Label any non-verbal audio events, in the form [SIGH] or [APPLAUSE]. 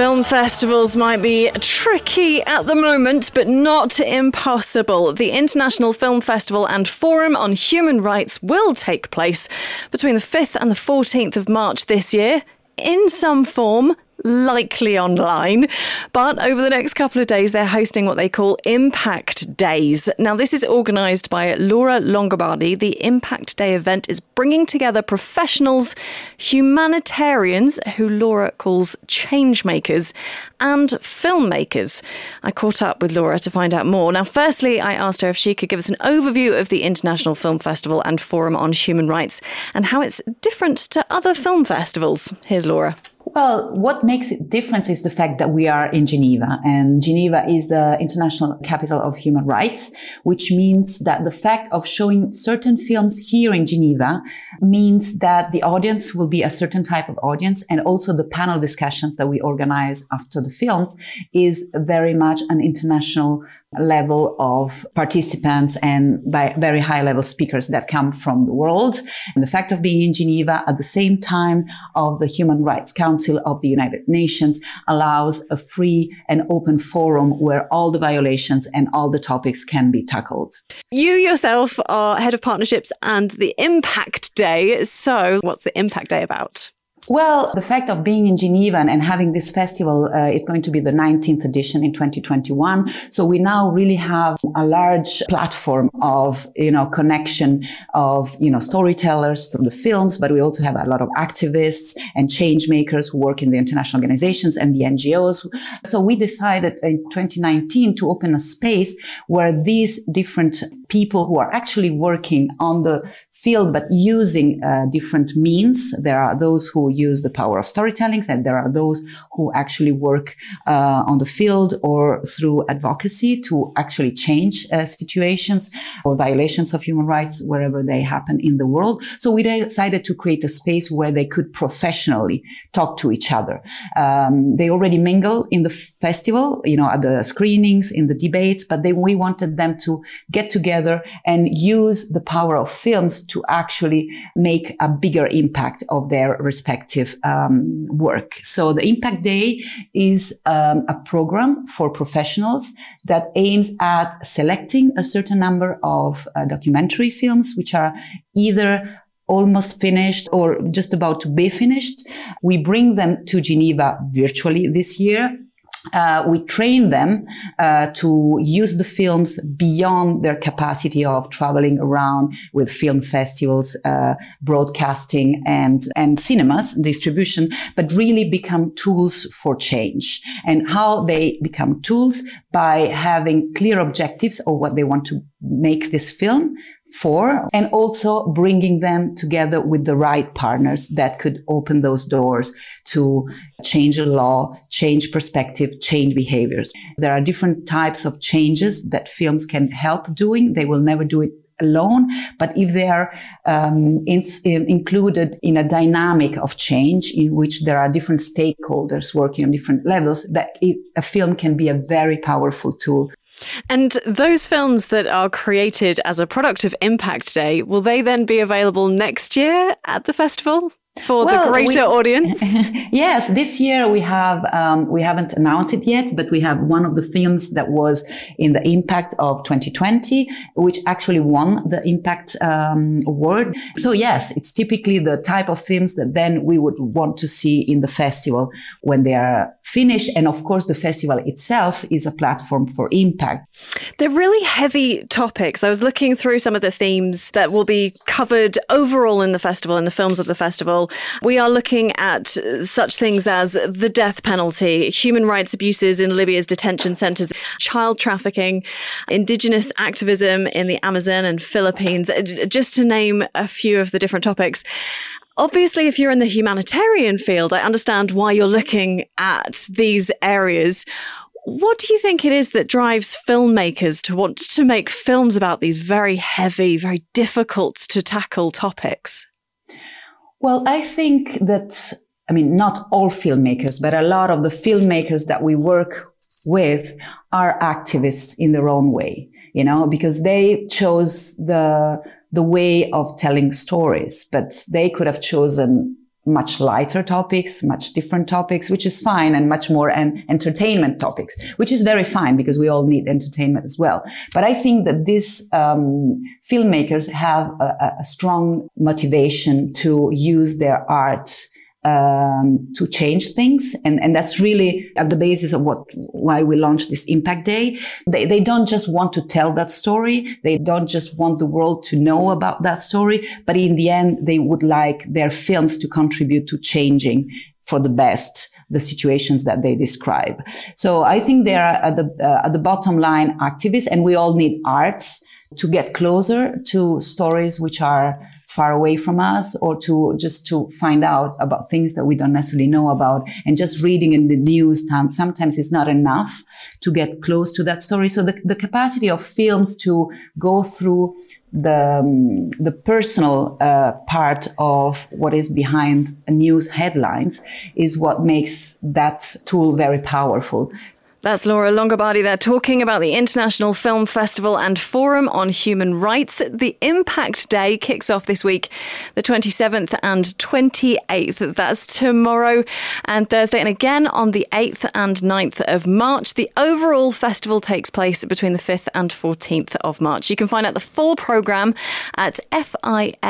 Film festivals might be tricky at the moment, but not impossible. The International Film Festival and Forum on Human Rights will take place between the 5th and the 14th of March this year in some form likely online. But over the next couple of days, they're hosting what they call Impact Days. Now, this is organised by Laura Longobardi. The Impact Day event is bringing together professionals, humanitarians, who Laura calls change makers, and filmmakers. I caught up with Laura to find out more. Now, firstly, I asked her if she could give us an overview of the International Film Festival and Forum on Human Rights and how it's different to other film festivals. Here's Laura. Well, what makes it different is the fact that we are in Geneva and Geneva is the international capital of human rights, which means that the fact of showing certain films here in Geneva means that the audience will be a certain type of audience. And also the panel discussions that we organize after the films is very much an international level of participants and by very high level speakers that come from the world. And the fact of being in Geneva at the same time of the Human Rights Council of the United Nations allows a free and open forum where all the violations and all the topics can be tackled. You yourself are head of partnerships and the Impact Day. So, what's the Impact Day about? Well, the fact of being in Geneva and having this festival, uh, it's going to be the 19th edition in 2021. So we now really have a large platform of, you know, connection of, you know, storytellers through the films, but we also have a lot of activists and change makers who work in the international organizations and the NGOs. So we decided in 2019 to open a space where these different people who are actually working on the field, but using uh, different means. There are those who use the power of storytelling, and there are those who actually work uh, on the field or through advocacy to actually change uh, situations or violations of human rights wherever they happen in the world. So we decided to create a space where they could professionally talk to each other. Um, they already mingle in the festival, you know, at the screenings, in the debates, but then we wanted them to get together and use the power of films to actually make a bigger impact of their respective um, work. So the Impact Day is um, a program for professionals that aims at selecting a certain number of uh, documentary films, which are either almost finished or just about to be finished. We bring them to Geneva virtually this year uh, we train them uh, to use the films beyond their capacity of traveling around with film festivals, uh, broadcasting, and and cinemas distribution, but really become tools for change. And how they become tools by having clear objectives of what they want to make this film for and also bringing them together with the right partners that could open those doors to change the law, change perspective, change behaviors. There are different types of changes that films can help doing. They will never do it alone, but if they are um, in, in, included in a dynamic of change in which there are different stakeholders working on different levels, that it, a film can be a very powerful tool and those films that are created as a product of Impact Day, will they then be available next year at the festival? For well, the greater we, audience? [LAUGHS] yes, this year we have um, we haven't announced it yet, but we have one of the films that was in the Impact of 2020, which actually won the Impact um, award. So yes, it's typically the type of films that then we would want to see in the festival when they are finished. And of course, the festival itself is a platform for impact. They're really heavy topics. I was looking through some of the themes that will be covered overall in the festival, in the films of the festival we are looking at uh, such things as the death penalty, human rights abuses in Libya's detention centres, child trafficking, indigenous activism in the Amazon and Philippines, uh, just to name a few of the different topics obviously, if you're in the humanitarian field, I understand why you're looking at these areas. What do you think it is that drives filmmakers to want to make films about these very heavy, very difficult to tackle topics? Well, I think that, I mean, not all filmmakers, but a lot of the filmmakers that we work with are activists in their own way, you know, because they chose the, the way of telling stories, but they could have chosen much lighter topics, much different topics, which is fine, and much more an entertainment topics, which is very fine because we all need entertainment as well. But I think that these um, filmmakers have a, a strong motivation to use their art um, to change things. And, and that's really at the basis of what, why we launched this Impact Day. They, they don't just want to tell that story. They don't just want the world to know about that story. But in the end, they would like their films to contribute to changing for the best the situations that they describe. So I think they are at the, uh, at the bottom line activists and we all need arts to get closer to stories which are far away from us or to just to find out about things that we don't necessarily know about. And just reading in the news sometimes is not enough to get close to that story. So the, the capacity of films to go through the um, the personal uh, part of what is behind news headlines is what makes that tool very powerful that's Laura Longobardi there talking about the International Film Festival and Forum on Human Rights. The Impact Day kicks off this week, the 27th and 28th. That's tomorrow and Thursday, and again on the 8th and 9th of March. The overall festival takes place between the 5th and 14th of March. You can find out the full programme at fifdh.org.